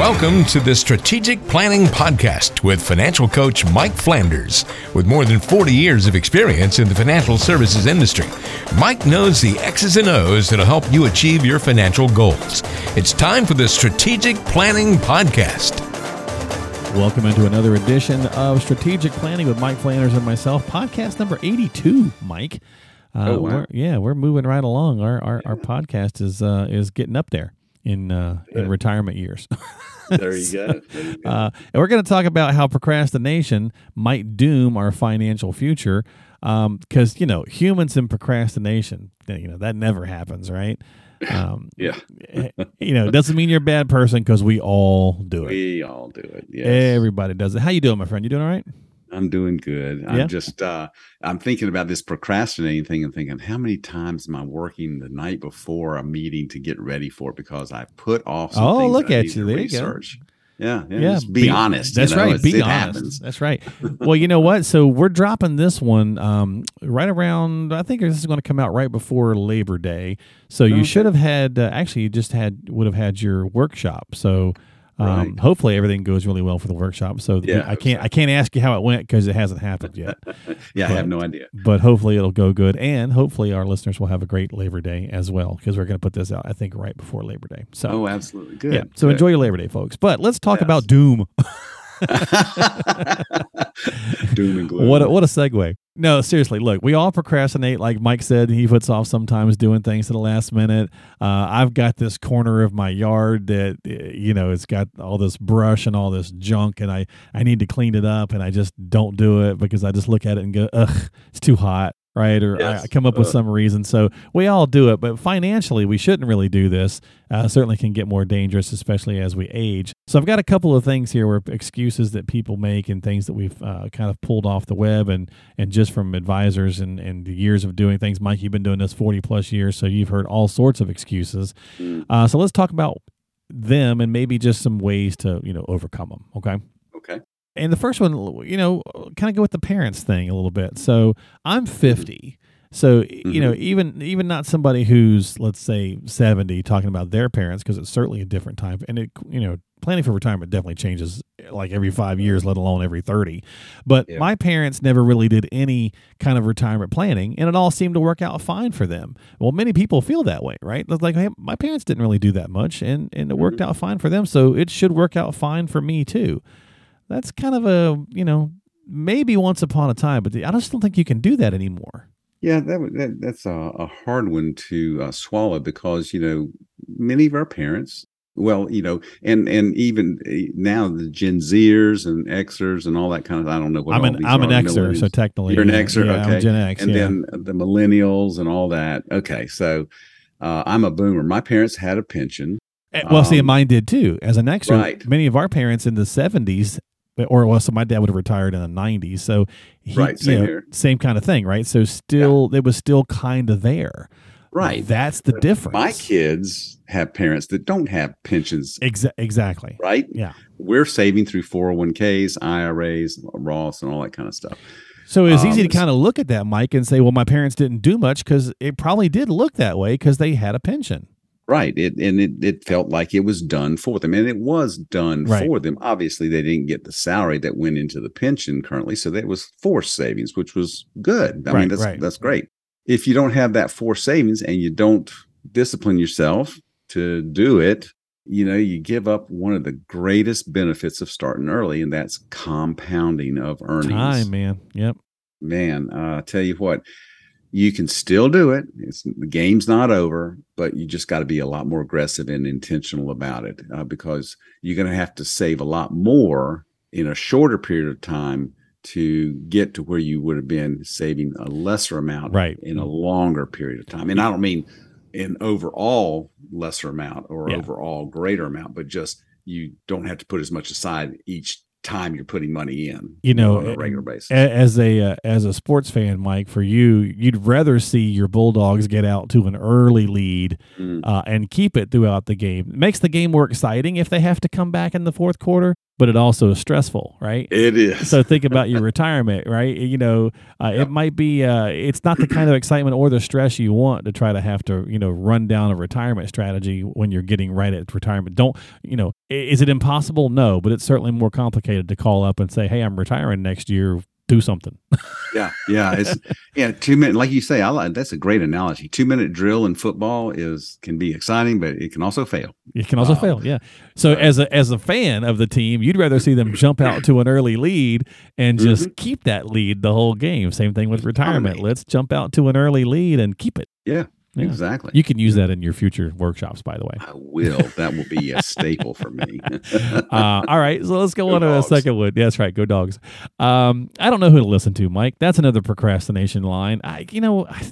Welcome to the Strategic Planning Podcast with financial coach Mike Flanders. With more than 40 years of experience in the financial services industry, Mike knows the X's and O's that'll help you achieve your financial goals. It's time for the Strategic Planning Podcast. Welcome into another edition of Strategic Planning with Mike Flanders and myself, podcast number 82, Mike. Uh, Oh, wow. we're, yeah, we're moving right along. Our our, our podcast is uh, is getting up there in uh, in retirement years. There you go. There you go. Uh, and we're going to talk about how procrastination might doom our financial future. Because you know, humans and procrastination, you know, that never happens, right? Um, yeah, you know, it doesn't mean you're a bad person because we all do it. we all do it. Yes. Everybody does it. How you doing, my friend? You doing all right? I'm doing good. I'm just uh I'm thinking about this procrastinating thing and thinking how many times am I working the night before a meeting to get ready for it because I put off some Oh, look at you. There you go. research. Yeah, yeah, Yeah, just be, honest. you That's know, right. Be honest. happens. That's right. well, you know what? So we're dropping this one um, right around. I think this is going to come out right before Labor Day. So you should have had. Uh, actually, you just had would have had your workshop. So. Um, Right. Hopefully everything goes really well for the workshop. So Yeah, I can't I can't ask you how it went because it hasn't happened yet. Yeah, I have no idea. but hopefully it'll go good, and hopefully our listeners will have a great Labor Day as well because we're going to put this out I think right before Labor Day. So Oh, absolutely. Good. yeah, so good. enjoy your Labor Day, folks. But let's talk Yes. about Doom. Doom and gloom. What a, what a segue. No, seriously, look, we all procrastinate. Like Mike said, he puts off sometimes doing things to the last minute. Uh, I've got this corner of my yard that, you know, it's got all this brush and all this junk, and I, I need to clean it up, and I just don't do it because I just look at it and go, ugh, it's too hot. Right, or I, Yes. I come up with some reason. So we all do it, but financially, we shouldn't really do this. Uh, certainly can get more dangerous, especially as we age. So I've got a couple of things here where excuses that people make and things that we've uh, kind of pulled off the web and and just from advisors and and the years of doing things. Mike, you've been doing this forty plus years, so you've heard all sorts of excuses. Mm, Uh, so let's talk about them and maybe just some ways to you know overcome them. Okay. And the first one, you know, kind of go with the parents thing a little bit. So I'm mm-hmm. 50. So you know, mm-hmm. even even not somebody who's let's say 70 talking about their parents because it's certainly a different time. And it you know, planning for retirement definitely changes eh, like every 5 years, let alone every 30. But Yeah. my parents never really did any kind of retirement planning and it all seemed to work out fine for them. Well, many people feel that way, right? Like, hey, my parents didn't really do that much and and it worked mm-hmm. out fine for them, so it should work out fine for me too that's kind of a you know maybe once upon a time but i just don't think you can do that anymore Yeah, that, that that's a, a hard one to uh, swallow because you know many of our parents, well, you know, and and even uh, now the Gen Zers and Xers and all that kind of. I don't know what i'm all an these i'm an xer so technically You're an yeah, Xer, yeah, okay. i'm gen x and yeah. then the millennials and all that. Okay, so uh, I'm a boomer. My parents had a pension. Eh, well see um, mine did too as an xer Right. many of our parents in the 70s or well so my dad would have retired in the 90s so he, Right, you same know, same kind of thing right so still it was still kind of there Right. that's the difference My kids have parents that don't have pensions. Exa- exactly Right. yeah We're saving through 401ks, IRAs, Roths, and all that kind of stuff. So it was Um, easy to kind of look at that, Mike, and say, well, my parents didn't do much because it probably did look that way because they had a pension. Right. It and it, it felt like it was done for them. And it was done Right. for them. Obviously, they didn't get the salary that went into the pension currently. So that was forced savings, which was good. I Right, mean, that's right. that's great. If you don't have that forced savings and you don't discipline yourself to do it, you know, you give up one of the greatest benefits of starting early, and that's compounding of earnings Time, man. Yep. man, uh, I tell you what, you can still do it. It's the game's not over, but you just got to be a lot more aggressive and intentional about it uh, because you're going to have to save a lot more in a shorter period of time to get to where you would have been saving a lesser amount Right. in a longer period of time. And I don't mean an overall lesser amount or Yeah. overall greater amount, but just you don't have to put as much aside each time you're putting money in. You know, on a regular basis. As a uh, as a sports fan, Mike, for you, you'd rather see your Bulldogs get out to an early lead Mm. uh, and keep it throughout the game. It makes the game more exciting if they have to come back in the fourth quarter. But it also is stressful, right? It is. So think about your retirement, right? You know, uh, Yep. it might be, uh, it's not the kind of excitement or the stress you want to try to have to, you know, run down a retirement strategy when you're getting right at retirement. Don't, you know, is it impossible? No, but it's certainly more complicated to call up and say, hey, I'm retiring next year. Do something. yeah, yeah. It's yeah, two minute like you say, I like that's a great analogy. Two minute drill in football is can be exciting, but it can also fail. It can also Wow. fail, yeah. So as a as a fan of the team, you'd rather see them jump out to an early lead and mm-hmm. just keep that lead the whole game. Same thing with retirement. Let's jump out to an early lead and keep it. Yeah, Yeah. exactly. You can use that in your future workshops, by the way. I will. That will be a staple for me. Uh, all right, so let's go, Go on to a second one. Yeah, that's right. Go dogs. Um, I don't know who to listen to, Mike. That's another procrastination line. I, you know, I,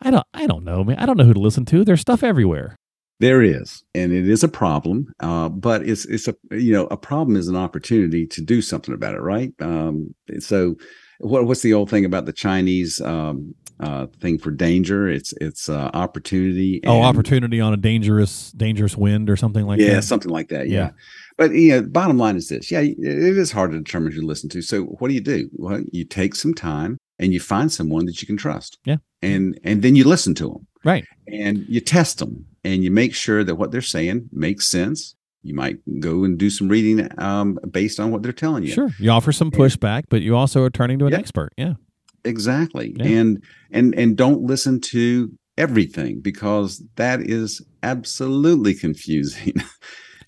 I don't, I don't know, man. I don't know who to listen to. There's stuff everywhere. There is, and it is a problem. Uh, but it's it's a you know a problem is an opportunity to do something about it, right? Um, so, what what's the old thing about the Chinese um, uh, thing for danger? It's it's uh, opportunity. oh, opportunity on a dangerous, dangerous wind or something like yeah, that. Yeah, something like that. Yeah. Yeah. But you know, bottom line is this: yeah, it is hard to determine who to listen to. So, what do you do? Well, you take some time and you find someone that you can trust. Yeah. and and then you listen to them. Right. and you test them and you make sure that what they're saying makes sense. You might go and do some reading um, based on what they're telling you. Sure. You offer some pushback, but you also are turning to an Yeah. expert. Yeah. Exactly. Yeah. And and and don't listen to everything because that is absolutely confusing.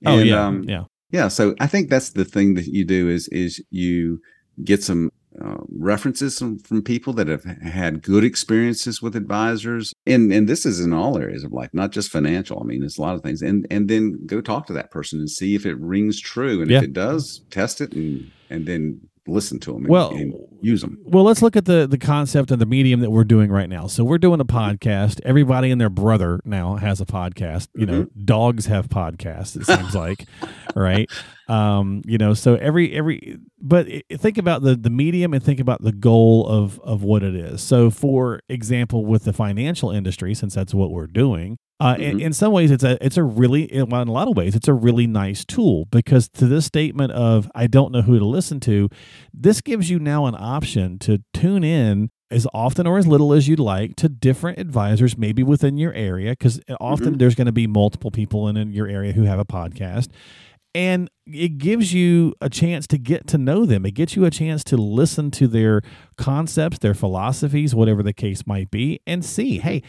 Oh And, yeah. um, yeah. yeah so i think that's the thing that you do is is you get some uh, references from, from people that have had good experiences with advisors and and this is in all areas of life not just financial i mean it's a lot of things and and then go talk to that person and see if it rings true and Yeah. if it does test it and and then listen to them and, Well, and use them Well, let's look at the the concept of the medium that we're doing right now. So we're doing a podcast. Everybody and their brother now has a podcast. You know, dogs have podcasts. It seems like, right? Um, you know, so every every but think about the the medium and think about the goal of of what it is. So, for example, with the financial industry, since that's what we're doing. Uh, in, Mhm. in some ways, it's a it's a really well, in a lot of ways, it's a really nice tool because to this statement of I don't know who to listen to, this gives you now an option to tune in as often or as little as you'd like to different advisors, maybe within your area, because often there's going to be multiple people in, in your area who have a podcast. And it gives you a chance to get to know them. It gets you a chance to listen to their concepts, their philosophies, whatever the case might be, and see, hey,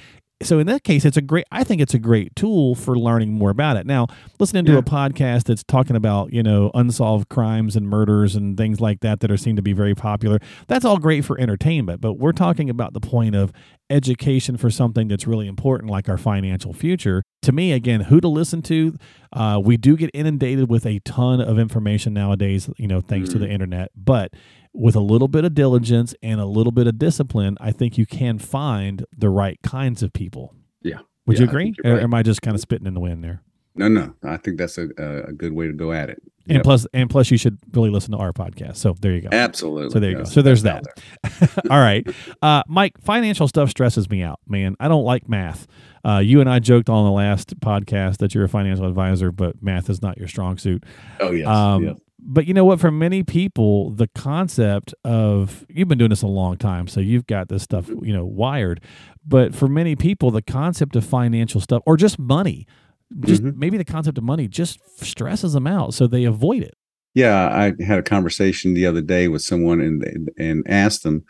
so in that case, it's a great. I think it's a great tool for learning more about it. Now, listening to Yeah. a podcast that's talking about you know unsolved crimes and murders and things like that that are seem to be very popular. That's all great for entertainment, but we're talking about the point of education for something that's really important, like our financial future. To me, again, who to listen to. Uh, we do get inundated with a ton of information nowadays. You know, thanks to the internet, but with a little bit of diligence and a little bit of discipline, I think you can find the right kinds of people. Yeah. Would Yeah, you agree? Or right. am I just kind of spitting in the wind there? no no i think that's a, a, good way to go at it And Yep. plus, and plus, you should really listen to our podcast. So there you go. absolutely So there you go. So there's that. there. All right, uh, Mike. Financial stuff stresses me out, man. I don't like math. Uh, you and I joked on the last podcast that you're a financial advisor, but math is not your strong suit. oh yes, Um, yes. But you know what? For many people, the concept of you've been doing this a long time, so you've got this stuff you know wired. But for many people, the concept of financial stuff or just money, just Mhm. maybe the concept of money just stresses them out, so they avoid it. Yeah, I had a conversation the other day with someone and and asked them,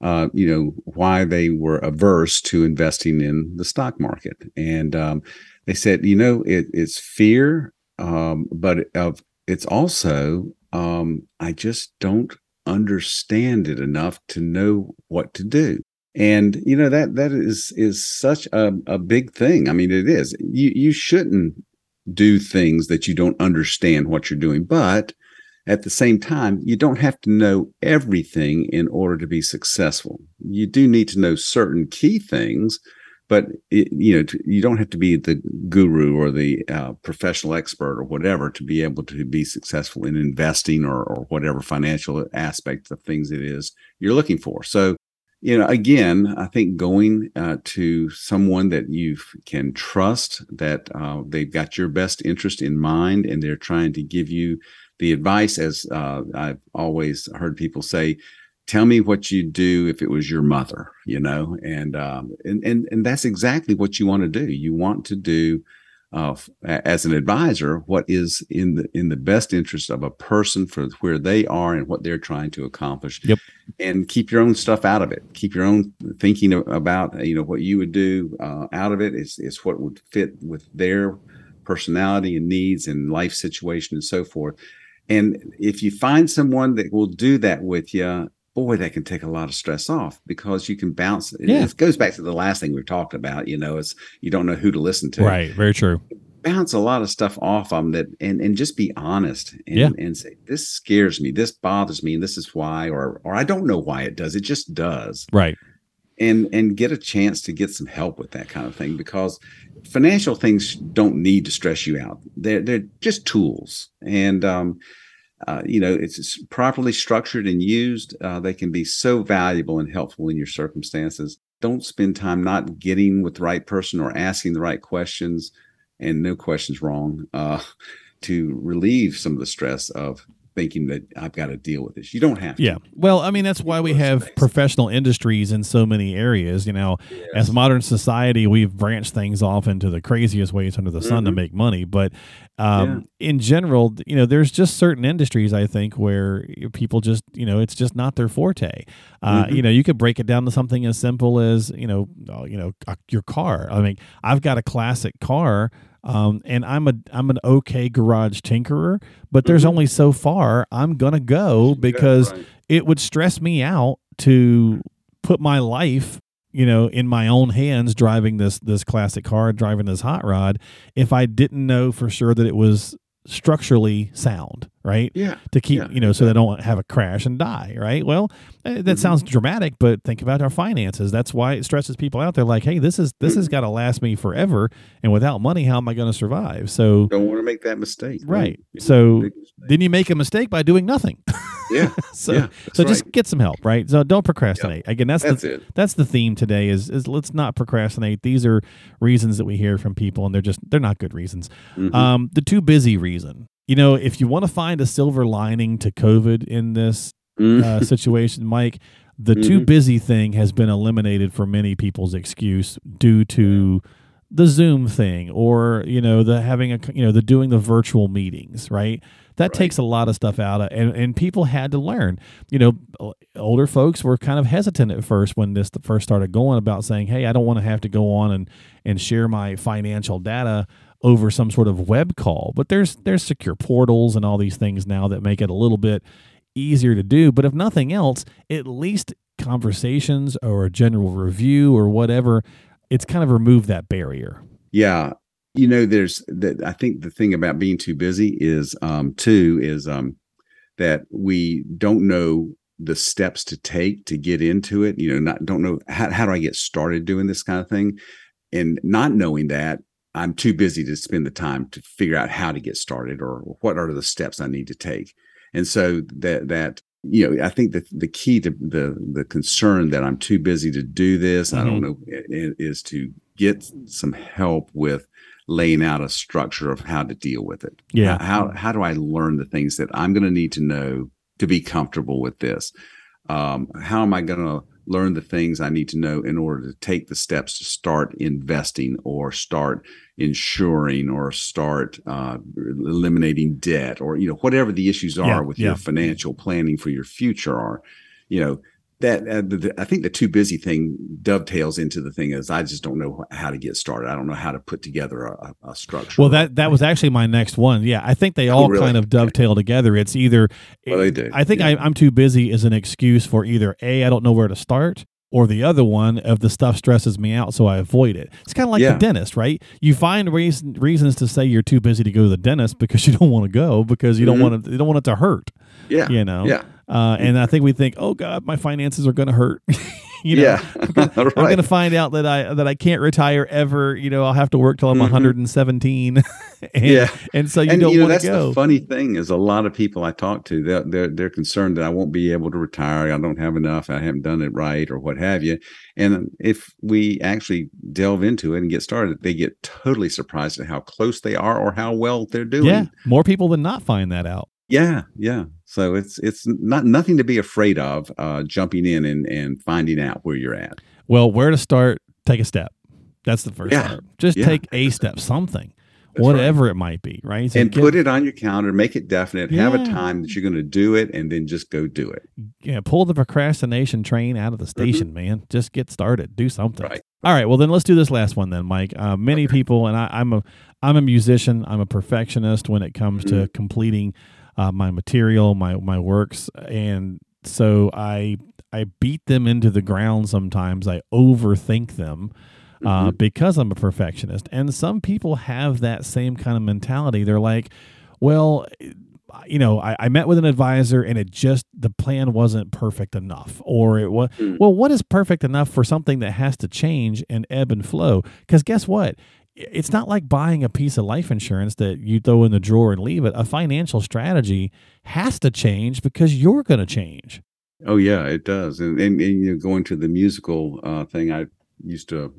uh, you know, why they were averse to investing in the stock market, and um, they said, you know, it, it's fear, um, but of it's also um, I just don't understand it enough to know what to do. And you know that that is is such a, a big thing. I mean, it is. You you shouldn't do things that you don't understand what you're doing, but at the same time, you don't have to know everything in order to be successful. You do need to know certain key things, but it, you know you don't have to be the guru or the uh, professional expert or whatever to be able to be successful in investing or, or whatever financial aspect of things it is you're looking for. So, you know, again, I think going uh, to someone that you can trust, that uh, they've got your best interest in mind, and they're trying to give you the advice, as uh, I've always heard people say, tell me what you'd do if it was your mother, you know, and um, and and and that's exactly what you want to do. You want to do uh, as an advisor what is in the in the best interest of a person for where they are and what they're trying to accomplish. Yep. And keep your own stuff out of it. Keep your own thinking about you know what you would do uh, out of it. it is is what would fit with their personality and needs and life situation and so forth. And if you find someone that will do that with you boy, that can take a lot of stress off because you can bounce. Yeah. It goes back to the last thing we talked about. You know, it's you don't know who to listen to. Right. Very true. Bounce a lot of stuff off them that, and and just be honest and, yeah. and say this scares me, this bothers me, and this is why, or or I don't know why it does. It just does. Right. And and get a chance to get some help with that kind of thing because financial things don't need to stress you out. They're they're just tools, and um, uh, you know, it's properly structured and used, uh, they can be so valuable and helpful in your circumstances. Don't spend time not getting with the right person or asking the right questions, and no questions wrong, uh, to relieve some of the stress of thinking that I've got to deal with this. You don't have to. Yeah. Well, I mean, that's why we have professional industries in so many areas. You know, yes. as modern society, we've branched things off into the craziest ways under the sun mm-hmm. to make money. But um, yeah. in general, you know, there's just certain industries, I think, where people just, you know, it's just not their forte. Uh, mm-hmm. You know, you could break it down to something as simple as, you know, uh, you know, your car. I mean, I've got a classic car um, and I'm a I'm an okay garage tinkerer, but there's mm-hmm. only so far I'm gonna go because right. it would stress me out to put my life you know in my own hands driving this this classic car driving this hot rod if i didn't know for sure that it was structurally sound, right? Yeah. To keep, yeah. you know, so they don't have a crash and die, right? Well, eh, that mm-hmm. sounds dramatic, but think about our finances. That's why it stresses people out. They're like, hey, this is this mm-hmm. has got to last me forever, and without money, how am I going to survive? So don't want to make that mistake, right? So then you make a mistake by doing nothing. Yeah. so yeah, so right. just get some help, right? So don't procrastinate. Again, that's, that's the it. that's the theme today is is let's not procrastinate. These are reasons that we hear from people and they're just they're not good reasons. Mm-hmm. Um the too busy reason. You know, if you want to find a silver lining to COVID in this mm-hmm. uh, situation, Mike, the mm-hmm. too busy thing has been eliminated for many people's excuse due to the Zoom thing or you know the having a you know the doing the virtual meetings, right? That right. takes a lot of stuff out of, and and people had to learn. You know, older folks were kind of hesitant at first when this first started going about saying, "Hey, I don't want to have to go on and and share my financial data." Over some sort of web call but there's there's secure portals and all these things now that make it a little bit easier to do. But if nothing else at least conversations or a general review or whatever it's kind of removed that barrier. Yeah. You know there's that i think the thing about being too busy is um too is um that we don't know the steps to take to get into it. You know not don't know how, how do i get started doing this kind of thing? And not knowing that i'm too busy to spend the time to figure out how to get started or what are the steps i need to take and so that that you know i think that the key to the the concern that i'm too busy to do this mm-hmm. i don't mm-hmm. know is to get some help with laying out a structure of how to deal with it. Yeah. How how do I learn the things that I'm going to need to know to be comfortable with this? Um, how am I going to learn the things I need to know in order to take the steps to start investing or start insuring or start uh, eliminating debt or you know whatever the issues are yeah, with yeah. your financial planning for your future are you know that uh, the, I think the too busy thing dovetails into the thing is I just don't know how to get started. I don't know how to put together a, a structure. Well, that that was actually my next one. Yeah, I think they oh, all oh, really? kind of dovetail together. It's either well, they do. I think yeah. I, I'm too busy is an excuse for either a I don't know where to start, or the other one of the stuff stresses me out, so I avoid it. It's kind of like yeah. the dentist, right? You find reason, reasons to say you're too busy to go to the dentist because you don't want to go because you mm-hmm. don't want to. You don't want it to hurt. Yeah, you know. Yeah. Uh, and I think we think, oh God, my finances are going to hurt. you know, yeah, I'm going right. to find out that I that I can't retire ever. You know, I'll have to work till I'm mm-hmm. 117. and, yeah, and so you and, don't you know, want to go. The funny thing is, a lot of people I talk to, they're, they're they're concerned that I won't be able to retire. I don't have enough. I haven't done it right, or what have you. And if we actually delve into it and get started, they get totally surprised at how close they are or how well they're doing. Yeah, more people than not find that out. Yeah, yeah. So it's it's not nothing to be afraid of. Uh, jumping in and and finding out where you're at. Well, where to start? Take a step. That's the first Yeah. step. Just Yeah. take a step, something, That's whatever it might be, right? So and get- put it on your calendar. Make it definite. Have a time that you're going to do it, and then just go do it. yeah, pull the procrastination train out of the station, man. Just get started. Do something. Right. All right. Well, then let's do this last one, then, Mike. Uh, many people, and I, I'm a, I'm a musician. I'm a perfectionist when it comes to completing uh, my material, my my works, and so I I beat them into the ground. Sometimes I overthink them. Uh, because I'm a perfectionist. And some people have that same kind of mentality. They're like, well, you know, I, I met with an advisor and it just the plan wasn't perfect enough, or it was Mm. well, what is perfect enough for something that has to change and ebb and flow? Because guess what? It's not like buying a piece of life insurance that you throw in the drawer and leave it. A financial strategy has to change because you're going to change. Oh yeah, it does. And and, and you know, going to the musical uh, thing, I used to,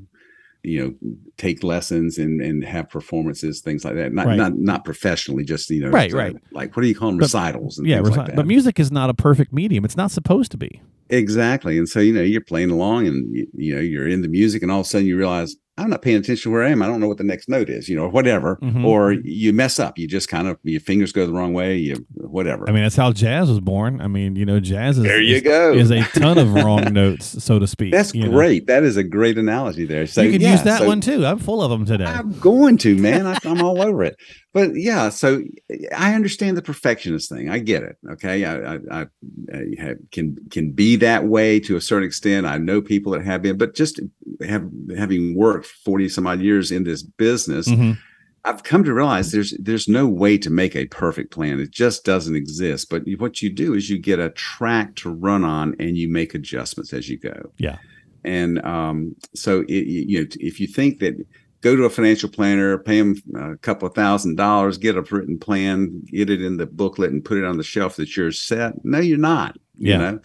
you know, take lessons and and have performances, things like that. Not Right. not not professionally, just you know, Right, uh, right. Like what do you call them? But- Recitals and Yeah, things resi- like that. but music is not a perfect medium. It's not supposed to be. Exactly. And so, you know, you're playing along and, you, you know, you're in the music and all of a sudden you realize I'm not paying attention to where I am. I don't know what the next note is, you know, or whatever. Mhm. Or you mess up. You just kind of, your fingers go the wrong way, you, whatever. I mean, that's how jazz was born. I mean, you know, jazz is there you is, go. is a ton of wrong notes, so to speak. That's you know. great. That is a great analogy there. So you could yeah, use that so one too. I'm full of them today. I'm going to, man. I, I'm all over it. But yeah, so I understand the perfectionist thing. I get it. Okay, I, I, I, have, can can be that way to a certain extent. I know people that have been, but just have having worked forty some odd years in this business, Mhm. I've come to realize there's there's no way to make a perfect plan. It just doesn't exist. But what you do is you get a track to run on, and you make adjustments as you go. Yeah. And um, so it, you know, if you think that go to a financial planner, pay them a couple of thousand dollars, get a written plan, get it in the booklet, and put it on the shelf that you're set. No, you're not. Yeah. You know,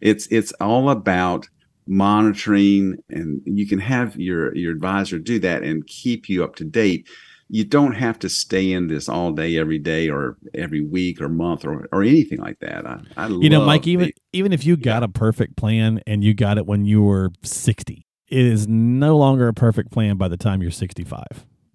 it's it's all about monitoring, and you can have your your advisor do that and keep you up to date. You don't have to stay in this all day, every day, or every week, or month, or or anything like that. I, I You know, Mike, even the- even if you got a perfect plan and you got it when you were 60, it is no longer a perfect plan by the time you're 65.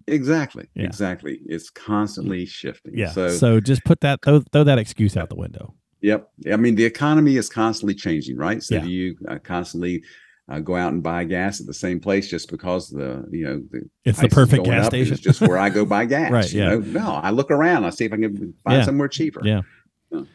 exactly, Yeah. exactly. It's constantly shifting. Yeah. So, So, just put that throw, throw that excuse out the window. Yep. I mean, the economy is constantly changing, right? So Yeah. do you uh, constantly uh, go out and buy gas at the same place just because the you know the It's the perfect gas station. It's just where I go buy gas. Right, you yeah. know? No, I look around. I see if I can find Yeah. somewhere cheaper. Yeah.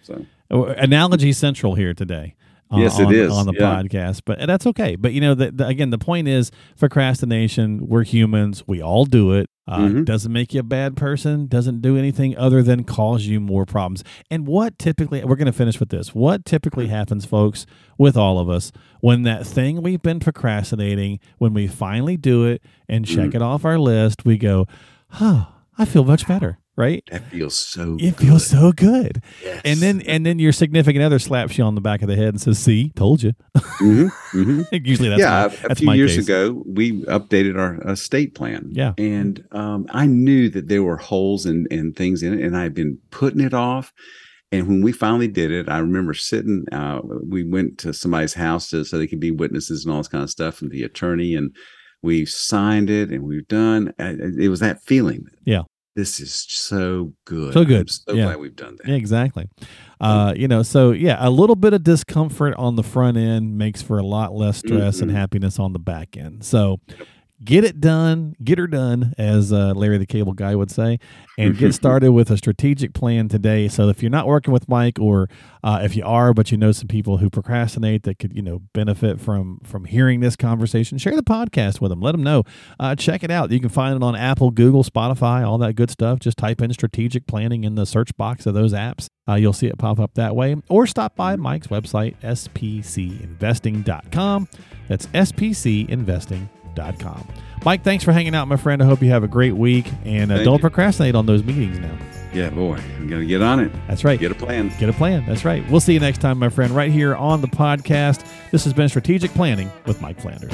So Analogy Central here today. Yes, it on, is. on the Yeah. podcast, but that's okay. But you know, the, the, again, the point is procrastination. We're humans. We all do it. Uh, Mhm. Doesn't make you a bad person. Doesn't do anything other than cause you more problems. And what typically, we're going to finish with this. What typically happens, folks, with all of us when that thing we've been procrastinating, when we finally do it and check Mhm. it off our list, we go, "Huh, I feel much better." Right? that feels so. Good. It feels so good Yes. and then and then your significant other slaps you on the back of the head and says, "See, told you." Mhm, mhm. Usually that's yeah, my, a- few years case. ago, we updated our estate plan. Yeah. and um, I knew that there were holes and and things in it, and I had been putting it off. And when we finally did it, I remember sitting. Uh, we went to somebody's house to, so they could be witnesses and all this kind of stuff, and the attorney, and we signed it, and we were done. Uh, It was that feeling. Yeah. This is so good. So good. I'm so Yeah. glad we've done that. Yeah, exactly. Uh, you know, so yeah, a little bit of discomfort on the front end makes for a lot less stress and Mhm. happiness on the back end. So get it done, get her done, as uh, Larry the Cable Guy would say, and get started with a strategic plan today. So if you're not working with Mike, or uh, if you are, but you know some people who procrastinate that could you know benefit from from hearing this conversation, share the podcast with them. Let them know. Uh, check it out. You can find it on Apple, Google, Spotify, all that good stuff. Just type in strategic planning in the search box of those apps. Uh, you'll see it pop up that way. Or stop by Mike's website, spcinvesting.com. That's spcinvesting.com. Mike, thanks for hanging out, my friend. I hope you have a great week. And uh, don't you. procrastinate on those meetings now. Yeah, boy, I'm gonna get on it. That's right. Get a plan. Get a plan. That's right. We'll see you next time, my friend, right here on the podcast. This has been Strategic Planning with Mike Flanders.